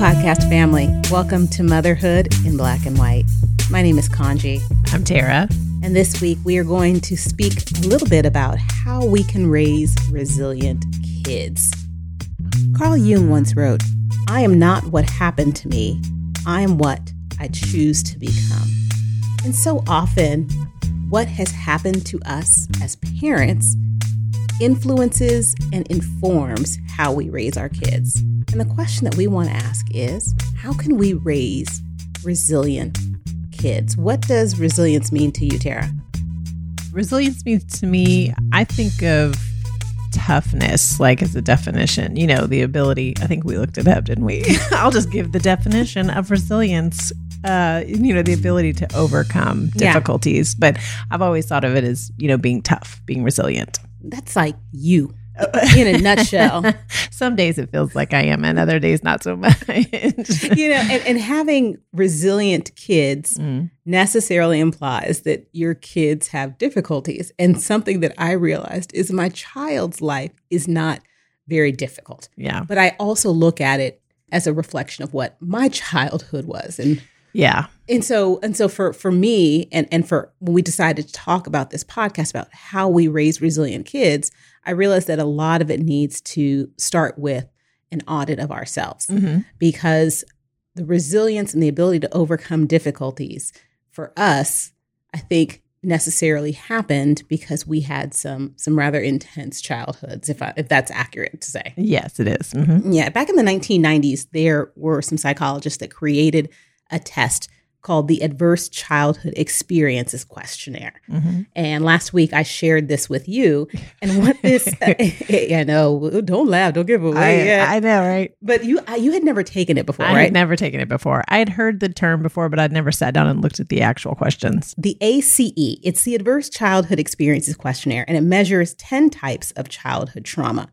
podcast family. Welcome to Motherhood in Black and White. My name is Kanji, I'm Tara. and this week we are going to speak a little bit about how we can raise resilient kids. Carl Jung once wrote, I am not what happened to me, I am what I choose to become. And so often, what has happened to us as parents influences and informs how we raise our kids. And the question that we want to ask is how can we raise resilient kids? What does resilience mean to you, Tara? Resilience means to me, I think of toughness like as a definition. You know, the ability, I think we looked it up, didn't we? I'll just give the definition of resilience. Uh, you know, the ability to overcome Yeah. difficulties. But I've always thought of it as, you know, being tough, being resilient. That's like you in a nutshell. Some days it feels like I am, and other days not so much. you know, and, and having resilient kids Mm. necessarily implies that your kids have difficulties. And something that I realized is my child's life is not very difficult. Yeah. But I also look at it as a reflection of what my childhood was. And Yeah. and so and so for for me and and for when we decided to talk about this podcast about how we raise resilient kids, I realized that a lot of it needs to start with an audit of ourselves Mhm. because the resilience and the ability to overcome difficulties for us, I think necessarily happened because we had some some rather intense childhoods if I, if that's accurate to say. Yes, it is. Mhm. Yeah, back in the 1990s, there were some psychologists that created a test called the Adverse Childhood Experiences Questionnaire. Mhm. And last week I shared this with you. And what this, I know, don't laugh, don't give away. I. I know, right? but you, I- you had never taken it before, I right? had never taken it before. I had heard the term before, but I'd never sat down and looked at the actual questions. the ACE, it's the Adverse Childhood Experiences Questionnaire, and it measures 10 types of childhood trauma.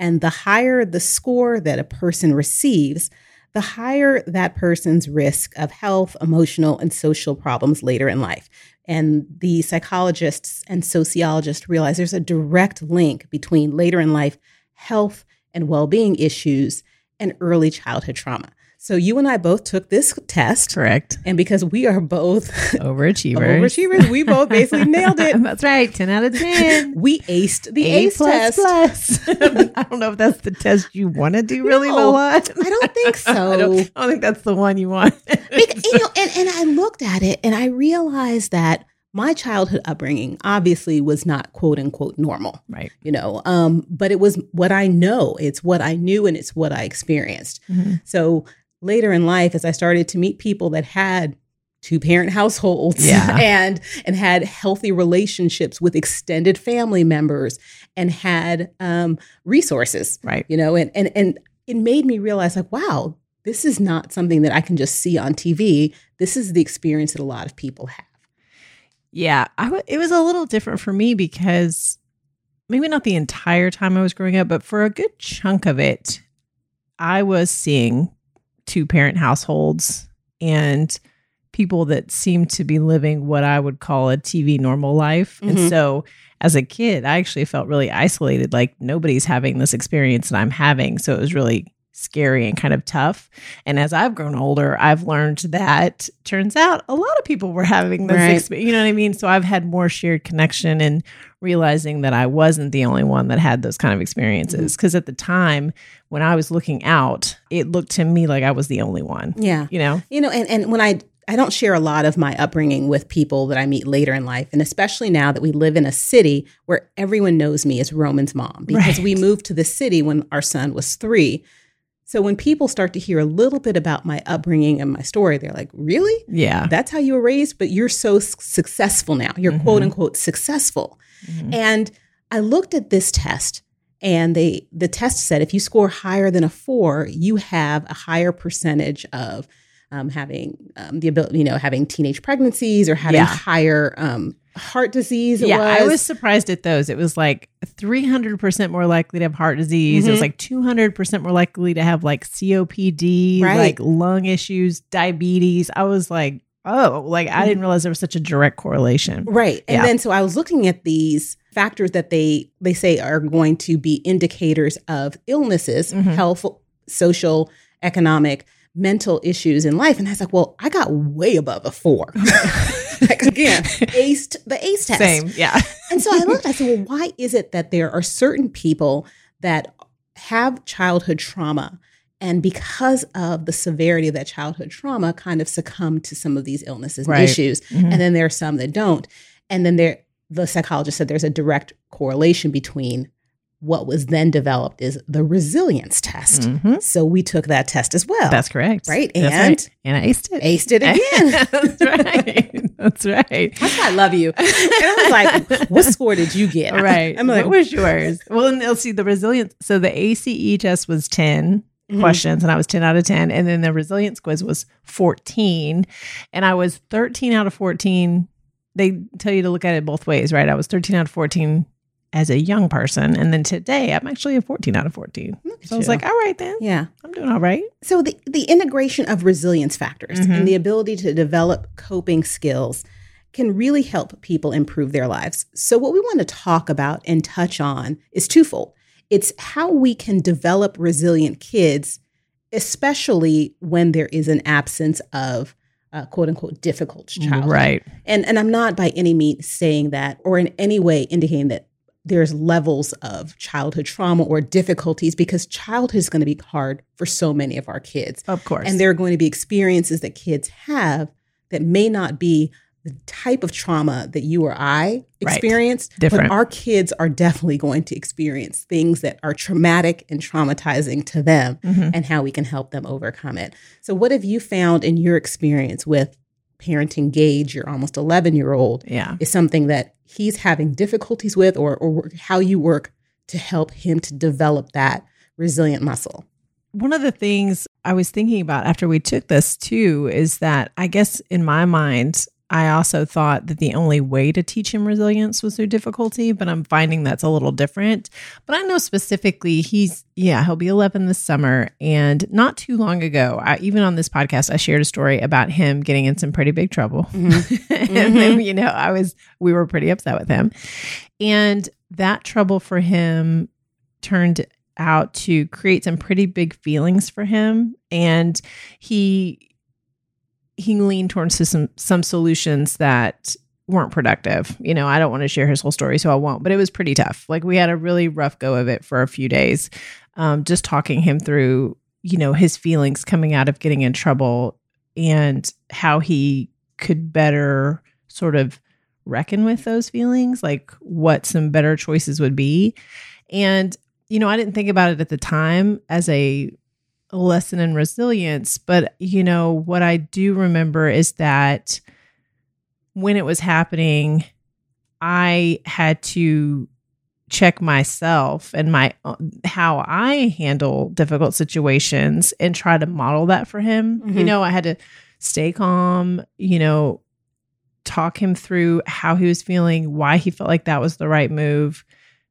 And the higher the score that a person receives, the higher that person's risk of health, emotional, and social problems later in life. And the psychologists and sociologists realize there's a direct link between later in life health and well being issues and early childhood trauma. So you and I both took this test. Correct. And because we are both Overachievers. overachievers, we both basically nailed it. That's right. 10 out of 10. We aced the A ACE plus test. plus. I don't know if that's the test you want to do really No. I don't think so. I don't, I don't think that's the one you want. Bec- you know, and, and I looked at it and I realized that my childhood upbringing obviously was not quote unquote normal, right. you know, um, but it was what I know. It's what I knew and it's what I experienced. Mhm. So later in life, as I started to meet people that had two parent households Yeah. and and had healthy relationships with extended family members and had um, resources, Right. you know, and and and it made me realize like, wow, this is not something that I can just see on TV. This is the experience that a lot of people have. Yeah, I w- it was a little different for me because maybe not the entire time I was growing up, but for a good chunk of it, I was seeing two parent households and people that seemed to be living what I would call a TV normal life. And Mhm. so as a kid, I actually felt really isolated, like nobody's having this experience that I'm having. So it was really scary and kind of tough. And as I've grown older, I've learned that turns out a lot of people were having this Right. experience. You know what I mean? So I've had more shared connection and realizing that I wasn't the only one that had those kind of experiences. Mm-hmm. Because at the time when I was looking out, it looked to me like I was the only one. Yeah. You know? You know, and, and when I I don't share a lot of my upbringing with people that I meet later in life, and especially now that we live in a city where everyone knows me as Roman's mom because Right. we moved to the city when our son was three. So when people start to hear a little bit about my upbringing and my story, they're like, "Really? Yeah. That's how you were raised? But you're so s- successful now. You're Mhm. quote unquote successful." Mhm. And I looked at this test and they the test said if you score higher than a four, you have a higher percentage of um, having um, the ability, you know, having teenage pregnancies or having Yeah. higher um, heart disease. Yeah, I was. was surprised at those. It was like 300% more likely to have heart disease. It was Mhm. like 200% more likely to have like COPD, Right. like lung issues, diabetes. I was like, oh, like I didn't realize there was such a direct correlation. Right. And Yeah. then so I was looking at these factors that they they say are going to be indicators of illnesses, Mhm. health, social, economic, mental issues in life. And I was like, well, I got way above a four. like again, aced the ACE test. Same, yeah. and so I looked, I said, well, why is it that there are certain people that have childhood trauma and because of the severity of that childhood trauma kind of succumb to some of these illnesses and Right. issues Mhm. and then there are some that don't and then there the psychologist said there's a direct correlation between what was then developed is the resilience test Mhm. so we took that test as well That's correct. Right, That's and- right. and I aced it. aced it again That's right. That's right. That's why I love you. And I was like, what score did you get? Right. I'm like, what was yours? Well, and let's see the resilience. So the ACE test was 10 Mhm. questions and I was 10 out of 10. And then the resilience quiz was 14. And I was 13 out of 14. They tell you to look at it both ways, right? I was 13 out of 14 as a young person. And then today I'm actually a 14 out of 14. Look So I was you. like, all right then. yeah. I'm doing all right. So the, the integration of resilience factors Mhm. and the ability to develop coping skills can really help people improve their lives. So what we want to talk about and touch on is twofold. It's how we can develop resilient kids, especially when there is an absence of uh, quote unquote difficult childhood. Right. And and I'm not by any means saying that or in any way indicating that there's levels of childhood trauma or difficulties because childhood is going to be hard for so many of our kids. Of course. And there are going to be experiences that kids have that may not be the type of trauma that you or I Right. experienced. Different. But our kids are definitely going to experience things that are traumatic and traumatizing to them Mhm. and how we can help them overcome it. So, what have you found in your experience with parenting Gage, your almost 11 year old, Yeah. is something that he's having difficulties with, or, or how you work to help him to develop that resilient muscle? one of the things I was thinking about after we took this too is that I guess in my mind, I also thought that the only way to teach him resilience was through difficulty, but I'm finding that's a little different. But I know specifically he's, yeah, he'll be 11 this summer. And not too long ago, I, even on this podcast, I shared a story about him getting in some pretty big trouble. Mm-hmm. and then, mm-hmm. you know, I was, we were pretty upset with him. And that trouble for him turned out to create some pretty big feelings for him and he he leaned towards some some solutions that weren't productive. You know i don't want to share his whole story so i won't but it was pretty tough. Like we had a really rough go of it for a few days um, just talking him through you know his feelings coming out of getting in trouble and how he could better sort of reckon with those feelings like what some better choices would be. And you know, I didn't think about it at the time as a lesson in resilience, but you know, what I do remember is that when it was happening, I had to check myself and my uh, how I handle difficult situations and try to model that for him. You Mhm. know, I had to stay calm, you know, talk him through how he was feeling, why he felt like that was the right move,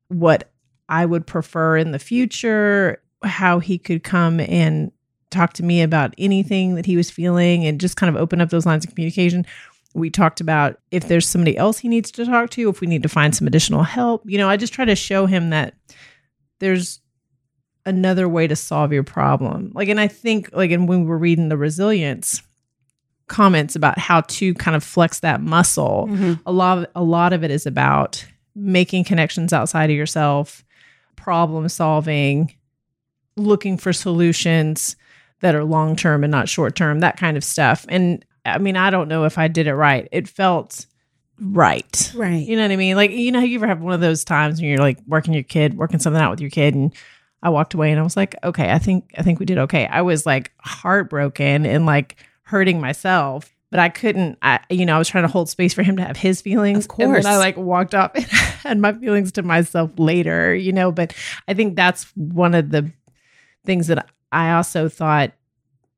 what I would prefer in the future, how he could come and talk to me about anything that he was feeling and just kind of open up those lines of communication. We talked about if there's somebody else he needs to talk to, if we need to find some additional help. You know, I just try to show him that there's another way to solve your problem. Like, and I think, like, and when we were reading the resilience comments about how to kind of flex that muscle, mm-hmm. a lot of, a lot of it is about making connections outside of yourself, problem solving, looking for solutions that are long term and not short term, that kind of stuff. And I mean, I don't know if I did it right. It felt right. Right. You know what I mean? Like, you know, you ever have one of those times when you're like working your kid, working something out with your kid, and I walked away and I was like, okay, I think I think we did okay. I was like heartbroken and like hurting myself, but I couldn't. I you know I was trying to hold space for him to have his feelings. Of and course. then I like walked off and had my feelings to myself later. You know, but I think that's one of the things that I also thought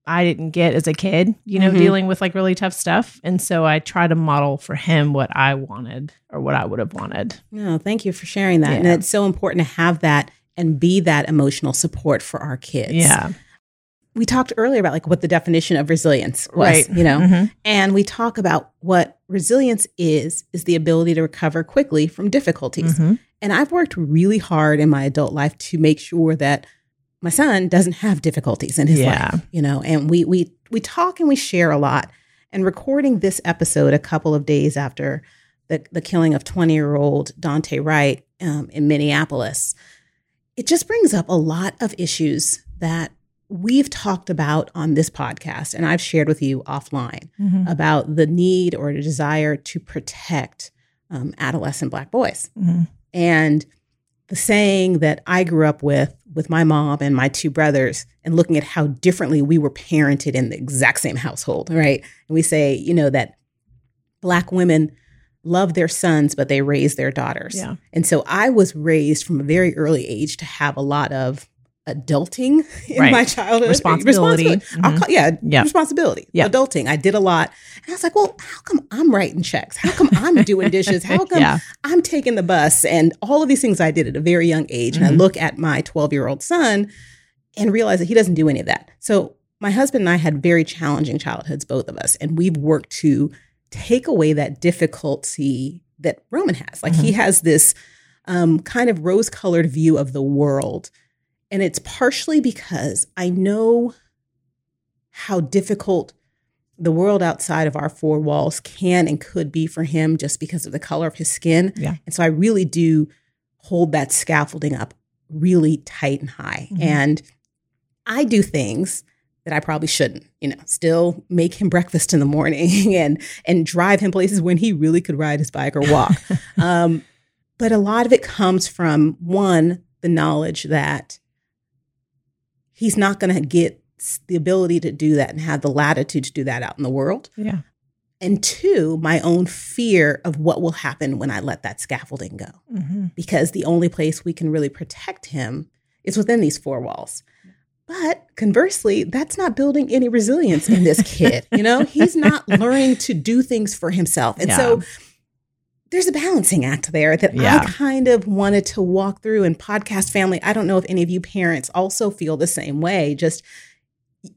I didn't get as a kid, you know, Mhm. dealing with like really tough stuff. And so I try to model for him what I wanted or what I would have wanted. No, thank you for sharing that. And it's so important to have that and be that emotional support for our kids. Yeah. We talked earlier about like what the definition of resilience was, Right. you know, Mhm. and we talk about what resilience is, is the ability to recover quickly from difficulties. Mhm. And I've worked really hard in my adult life to make sure that my son doesn't have difficulties in his Yeah. life, you know, and we we we talk and we share a lot. And recording this episode a couple of days after the the killing of 20 year old Daunte Wright um, in Minneapolis, it just brings up a lot of issues that we've talked about on this podcast, and I've shared with you offline Mhm. about the need or the desire to protect um, adolescent Black boys. Mhm. And the saying that I grew up with, with my mom and my two brothers, and looking at how differently we were parented in the exact same household, right? And we say, you know, that Black women love their sons, but they raise their daughters. Yeah. And so I was raised from a very early age to have a lot of adulting in Right. my childhood. Responsibility. I'll Mhm. call, yeah, Yeah. responsibility. Yeah. Adulting. I did a lot. And I was like, well, how come I'm writing checks? How come I'm doing dishes? How come yeah. I'm taking the bus? And all of these things I did at a very young age. And I Mhm. look at my 12 year old son and realize that he doesn't do any of that. So my husband and I had very challenging childhoods, both of us. And we've worked to take away that difficulty that Roman has. Like he has this um, kind of rose colored view of the world. And it's partially because I know how difficult the world outside of our four walls can and could be for him just because of the color of his skin. Yeah. And so I really do hold that scaffolding up really tight and high. Mhm. And I do things that I probably shouldn't, you know, still make him breakfast in the morning and and drive him places when he really could ride his bike or walk. um, but a lot of it comes from one, the knowledge that he's not going to get the ability to do that and have the latitude to do that out in the world. Yeah. And two, my own fear of what will happen when I let that scaffolding go. hmm Because the only place we can really protect him is within these four walls. But conversely, that's not building any resilience in this kid. You know, he's not learning to do things for himself. And so there's a balancing act there that Yeah. I kind of wanted to walk through. And podcast family, I don't know if any of you parents also feel the same way. Just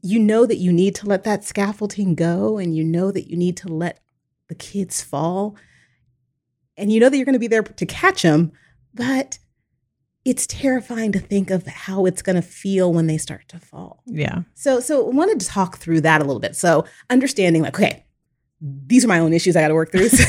you know that you need to let that scaffolding go, and you know that you need to let the kids fall, and you know that you're going to be there to catch them, but it's terrifying to think of how it's going to feel when they start to fall. Yeah. So, so I wanted to talk through that a little bit. So, understanding like, okay, these are my own issues I got to work through.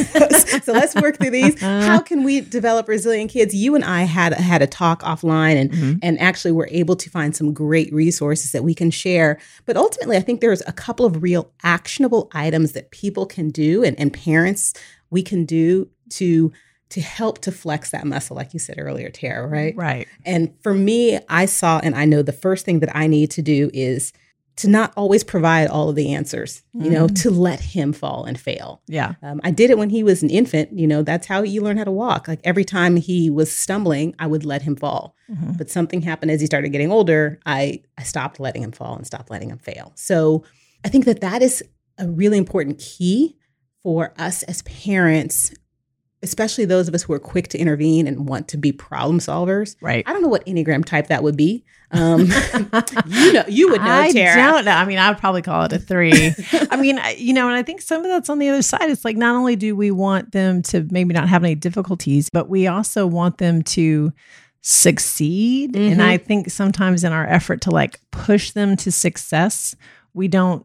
So, so let's work through these. How can we develop resilient kids? You and I had had a talk offline, and Mhm. and actually were able to find some great resources that we can share. But ultimately, I think there's a couple of real actionable items that people can do, and, and parents we can do to to help to flex that muscle, like you said earlier, Tara. Right? Right. And for me, I saw and I know the first thing that I need to do is to not always provide all of the answers, you know, Mm. to let him fall and fail. Yeah. Um, I did it when he was an infant, you know, that's how you learn how to walk. Like every time he was stumbling, I would let him fall. Mhm. But something happened as he started getting older. I, I stopped letting him fall and stopped letting him fail. So I think that that is a really important key for us as parents, especially those of us who are quick to intervene and want to be problem solvers. Right. I don't know what Enneagram type that would be. Um, you know, you would know, I Tara. don't know. I mean, I'd probably call it a three. I mean, you know, and I think some of that's on the other side. It's like not only do we want them to maybe not have any difficulties, but we also want them to succeed. Mhm. And I think sometimes in our effort to like push them to success, we don't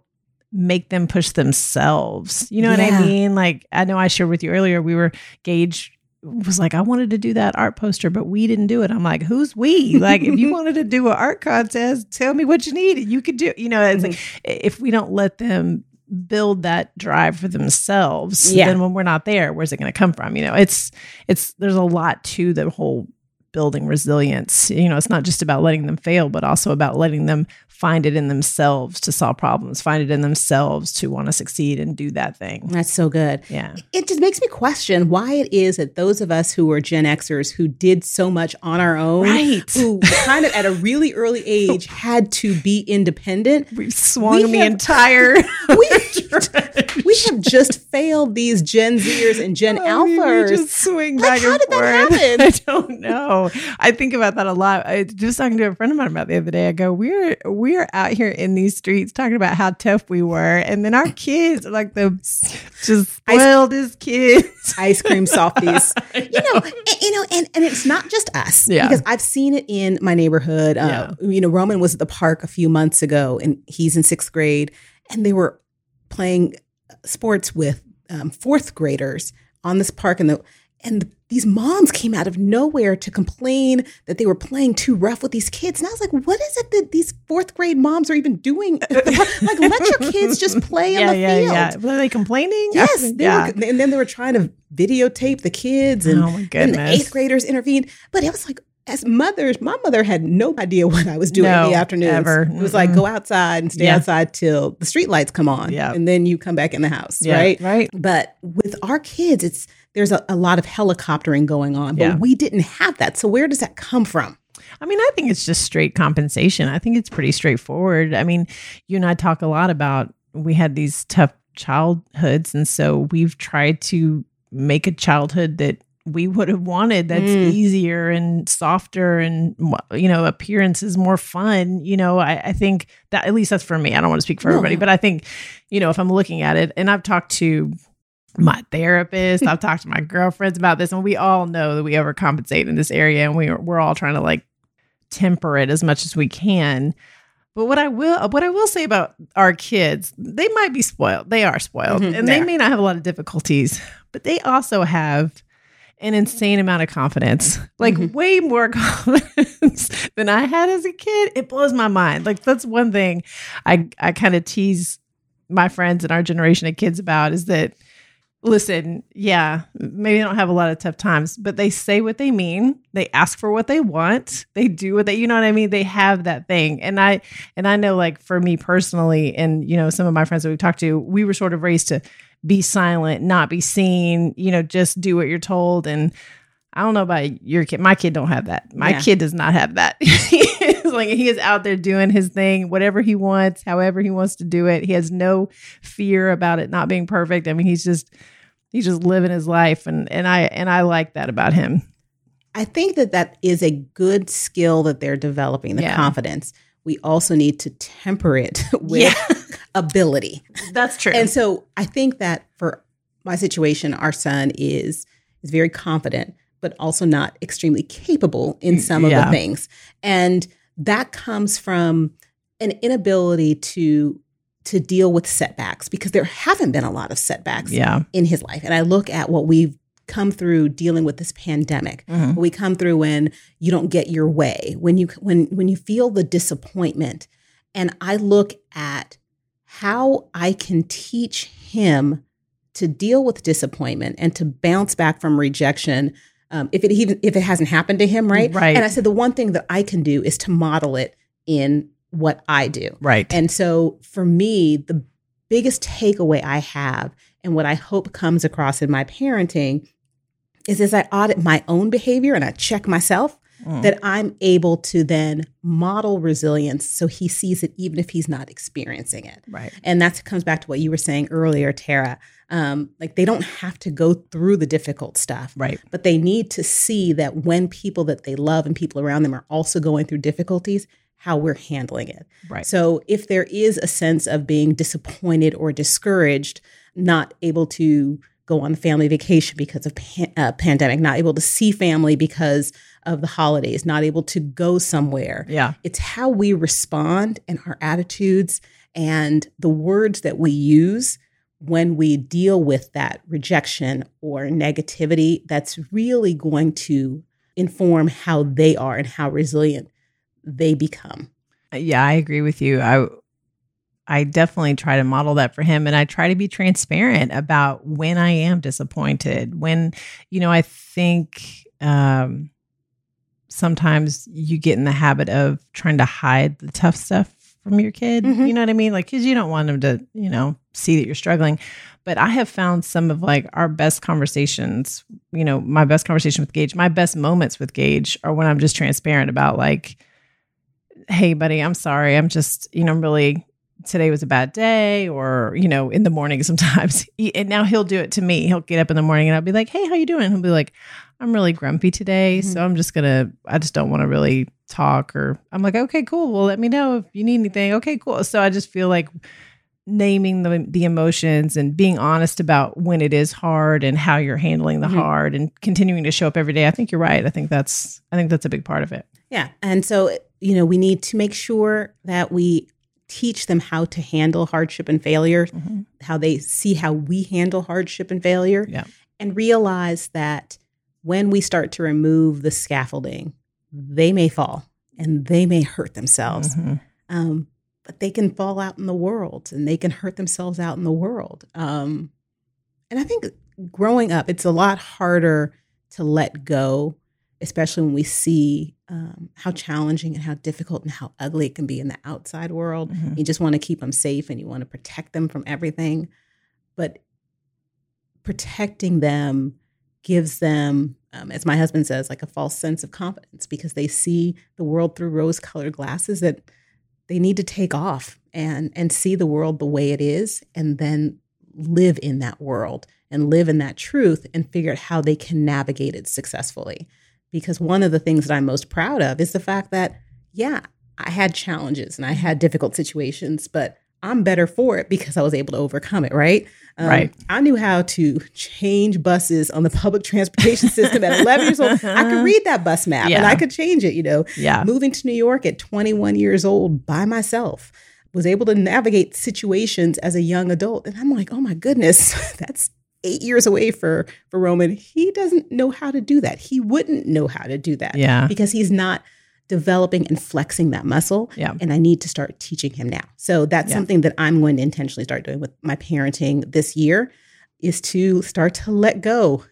make them push themselves. You know what I mean? Like I know I shared with you earlier, we were Gage was like, I wanted to do that art poster, but we didn't do it. I'm like, who's we? Like, if you wanted to do an art contest, tell me what you needed. You could do, you know, it's like, mm-hmm. if we don't let them build that drive for themselves, Yeah. then when we're not there, where's it going to come from? You know, it's, it's, there's a lot to the whole building resilience. You know, it's not just about letting them fail, but also about letting them find it in themselves to solve problems, find it in themselves to want to succeed and do that thing. That's so good. Yeah. It just makes me question why it is that those of us who are Gen Xers who did so much on our own, Right. who kind of at a really early age had to be independent, We've swung We the have- entire. we, we have just failed these Gen Zers and Gen we Alphas. just swing Like, back how and did that forth. happen? I don't know. I think about that a lot. I just talking to a friend of mine about the other day. I go, we're we're out here in these streets talking about how tough we were, and then our kids are like the just spoiled his kids. ice cream softies. you know, and, you know, and, and it's not just us. Yeah. Because I've seen it in my neighborhood. Uh, You know, Roman was at the park a few months ago, and he's in sixth grade, and they were playing sports with um, fourth graders on this park, and the and these moms came out of nowhere to complain that they were playing too rough with these kids. And I was like, what is it that these fourth grade moms are even doing? like, let your kids just play yeah, on the yeah, field. yeah. Were they complaining? Yes, they yeah. were, and then they were trying to videotape the kids, and, oh my and the eighth graders intervened. But it was like, as mothers, my mother had no idea what I was doing in No, the afternoons. ever. It was like Mm-mm. go outside and stay Yeah. outside till the street lights come on, Yeah. and then you come back in the house, Yeah, right? Right. But with our kids, it's there's a, a lot of helicoptering going on, but Yeah. we didn't have that. So where does that come from? I mean, I think it's just straight compensation. I think it's pretty straightforward. I mean, you and I talk a lot about we had these tough childhoods, and so we've tried to make a childhood that we would have wanted that's Mm. easier and softer and you know appearance is more fun you know I, I think that at least that's for me i don't want to speak for No, everybody no. but i think you know if i'm looking at it and i've talked to my therapist i've talked to my girlfriends about this and we all know that we overcompensate in this area and we, we're all trying to like temper it as much as we can but what I will what I will say about our kids, they might be spoiled. They are spoiled. Mhm, and they they may not have a lot of difficulties, but they also have an insane amount of confidence. Like Mhm. way more confidence than I had as a kid. It blows my mind. Like that's one thing I I kind of tease my friends and our generation of kids about is that listen, yeah, maybe they don't have a lot of tough times, but they say what they mean. They ask for what they want. They do what they, you know what I mean? They have that thing. And I, and I know like for me personally, and you know, some of my friends that we've talked to, we were sort of raised to be silent, not be seen, you know, just do what you're told. And I don't know about your kid. My kid don't have that. My Yeah. kid does not have that. Like he is out there doing his thing, whatever he wants, however he wants to do it. He has no fear about it not being perfect. I mean, he's just he's just living his life, and and I and I like that about him. I think that that is a good skill that they're developing, the Yeah. confidence. We also need to temper it with ability. that's true. And so I think that for my situation, our son is is very confident, but also not extremely capable in some of Yeah. the things. And that comes from an inability to to deal with setbacks because there haven't been a lot of setbacks yeah, in his life. And I look at what we've come through dealing with this pandemic. Mhm. We come through when you don't get your way, when you when when you feel the disappointment. And I look at how I can teach him to deal with disappointment and to bounce back from rejection um, if it even if it hasn't happened to him, right? Right. And I said the one thing that I can do is to model it in what I do. right. And so for me, the biggest takeaway I have and what I hope comes across in my parenting is as I audit my own behavior and I check myself Mm. that I'm able to then model resilience so he sees it even if he's not experiencing it. right. And that comes back to what you were saying earlier, Tara. Um, like they don't have to go through the difficult stuff Right. but they need to see that when people that they love and people around them are also going through difficulties, how we're handling it. Right. So if there is a sense of being disappointed or discouraged, not able to go on family vacation because of pan- uh, pandemic, not able to see family because of the holidays, not able to go somewhere, yeah. it's how we respond and our attitudes and the words that we use when we deal with that rejection or negativity that's really going to inform how they are and how resilient they become. Yeah, I agree with you. I I definitely try to model that for him and I try to be transparent about when I am disappointed. When, you know, I think um sometimes you get in the habit of trying to hide the tough stuff from your kid. Mhm. You know what I mean? Like cuz you don't want them to, you know, see that you're struggling. But I have found some of like our best conversations, you know, my best conversation with Gage, my best moments with Gage are when I'm just transparent about like hey buddy i'm sorry i'm just you know I'm really today was a bad day or you know in the morning sometimes He- and now he'll do it to me he'll get up in the morning and i'll be like hey how you doing he'll be like i'm really grumpy today so i'm just gonna i just don't want to really talk or i'm like okay cool well let me know if you need anything okay cool so i just feel like naming the the emotions and being honest about when it is hard and how you're handling the Mhm. hard and continuing to show up every day. I think you're right. I think that's I think that's a big part of it. Yeah. And so, you know, we need to make sure that we teach them how to handle hardship and failure, Mhm. how they see how we handle hardship and failure, Yeah. and realize that when we start to remove the scaffolding, they may fall and they may hurt themselves. Mhm. Um, but they can fall out in the world and they can hurt themselves out in the world. Um, and I think growing up, it's a lot harder to let go, especially when we see um, how challenging and how difficult and how ugly it can be in the outside world. Mhm. You just want to keep them safe and you want to protect them from everything. But protecting them gives them, um, as my husband says, like a false sense of confidence because they see the world through rose colored glasses that they need to take off and and see the world the way it is and then live in that world and live in that truth and figure out how they can navigate it successfully because one of the things that I'm most proud of is the fact that yeah I had challenges and I had difficult situations but I'm better for it because I was able to overcome it right Um, Right. I knew how to change buses on the public transportation system at 11 years old I could read that bus map and I could change it you know Yeah. moving to New York at 21 years old by myself, was able to navigate situations as a young adult. And I'm like, oh my goodness, that's eight years away for, for Roman. He doesn't know how to do that. He wouldn't know how to do that Yeah. because he's not developing and flexing that muscle. Yeah. And I need to start teaching him now. So that's Yeah. something that I'm going to intentionally start doing with my parenting this year is to start to let go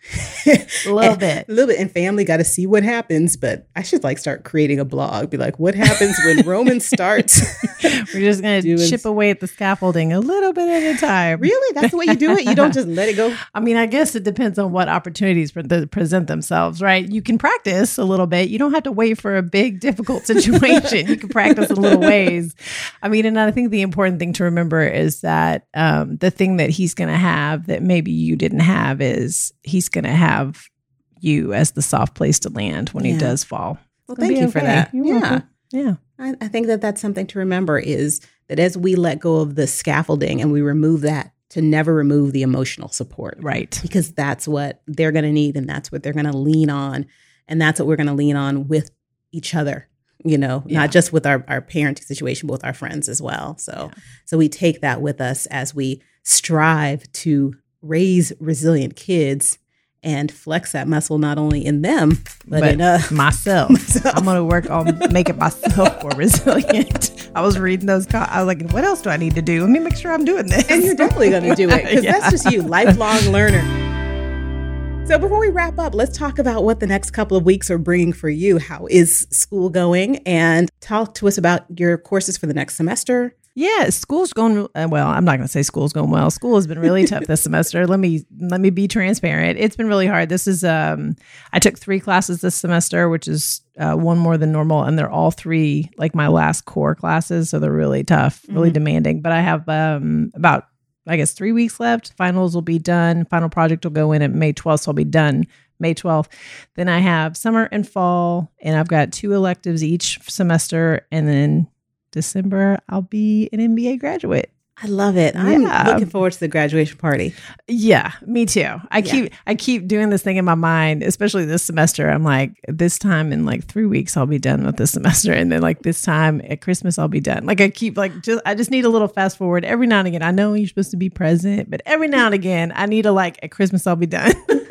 A little bit. a little bit and family got to see what happens but i should like start creating a blog be like what happens when roman starts We're just gonna Doing- chip away at the scaffolding a little bit at a time. really that's the way you do it you don't just let it go I mean, I guess it depends on what opportunities present themselves, right? You can practice a little bit. You don't have to wait for a big, difficult situation. you can practice in little ways. I mean, and I think the important thing to remember is that um, the thing that he's going to have that maybe you didn't have is he's going to have you as the soft place to land when Yeah. he does fall. well thank you for that You're yeah welcome. Yeah. I, I think that that's something to remember is that as we let go of the scaffolding and we remove that to never remove the emotional support Right. because that's what they're going to need and that's what they're going to lean on and that's what we're going to lean on with each other you know Yeah. not just with our, our parenting situation but with our friends as well so Yeah. so we take that with us as we strive to raise resilient kids and flex that muscle not only in them but, But in uh, us myself. I'm gonna work on making myself more resilient. I was reading those. Co- I was like, what else do I need to do? Let me make sure I'm doing this. and you're definitely going to do it because Yeah. that's just you, lifelong learner. So before we wrap up, let's talk about what the next couple of weeks are bringing for you. How is school going? And talk to us about your courses for the next semester. Yeah, school's going uh, well. I'm not going to say school's going well. School has been really tough this semester. Let me let me be transparent. It's been really hard. This is um I took 3 classes this semester, which is uh, one more than normal and they're all three like my last core classes, so they're really tough, really Mhm. demanding. But I have um about I guess 3 weeks left. Finals will be done. Final project will go in at May 12th, so I'll be done May 12th. Then I have summer and fall and I've got two electives each semester and then December, I'll be an MBA graduate. I love it. I'm Yeah. looking forward to the graduation party. Yeah, me too. I Yeah. keep I keep doing this thing in my mind, especially this semester. I'm like, this time in like three weeks, I'll be done with this semester, and then like this time at Christmas, I'll be done. Like I keep like just I just need a little fast forward every now and again. I know you're supposed to be present, but every now and again, I need to like at Christmas, I'll be done.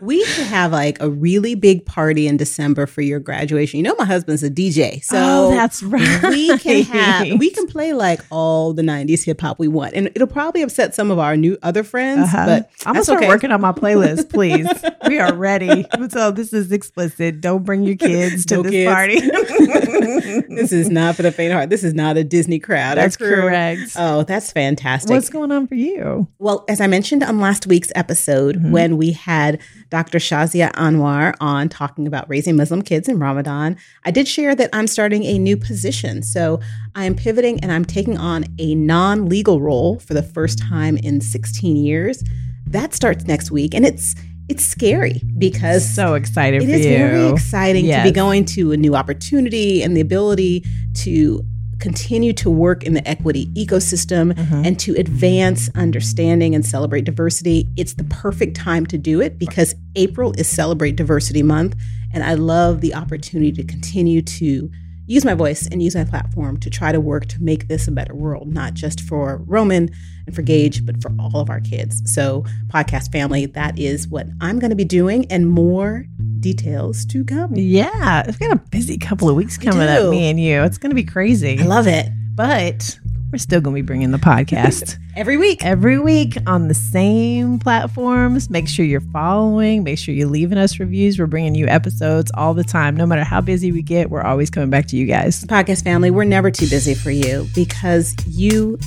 We should have like a really big party in December for your graduation. You know, my husband's a DJ, so oh, that's right. we can have we can play like all the 90s hip hop we want and it'll probably upset some of our new other friends Uh-huh. but I'm gonna start okay. working on my playlist, please. we are ready. So this is explicit. Don't bring your kids to No this kids. party. this is not for the faint heart this is not a disney crowd That's correct. oh that's fantastic What's going on for you? well as i mentioned on last week's episode Mhm. when we had dr shazia anwar on talking about raising muslim kids in ramadan. I did share that i'm starting a new position. So i am pivoting and i'm taking on a non-legal role for the first time in 16 years. That starts next week and it's it's scary because So excited it is you. very exciting to be going to a new opportunity and the ability to continue to work in the equity ecosystem Mhm. and to advance understanding and celebrate diversity, it's the perfect time to do it because April is Celebrate Diversity Month. And I love the opportunity to continue to use my voice and use my platform to try to work to make this a better world, not just for Roman for Gage, but for all of our kids. So, podcast family, that is what I'm going to be doing, and more details to come. Yeah, we've got a busy couple of weeks We coming up, me and you. It's going to be crazy. I love it. but we're still going to be bringing the podcast Every week. every week on the same platforms. Make sure you're following. Make sure you're leaving us reviews. We're bringing you episodes all the time. No matter how busy we get, we're always coming back to you guys. Podcast family, we're never too busy for you because you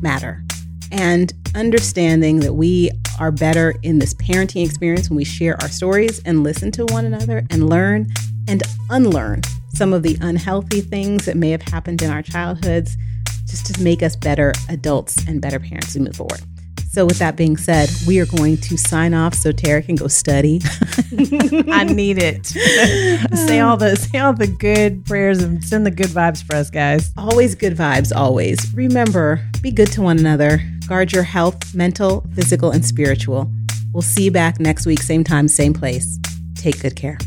matter. And understanding that we are better in this parenting experience when we share our stories and listen to one another and learn and unlearn some of the unhealthy things that may have happened in our childhoods just to make us better adults and better parents as we move forward. So, with that being said, we are going to sign off so Tara can go study. I need it. say all the say all the good prayers and send the good vibes for us, guys. Always good vibes, always. Remember, be good to one another. Guard your health, mental, physical, and spiritual. We'll see you back next week, same time, same place. Take good care.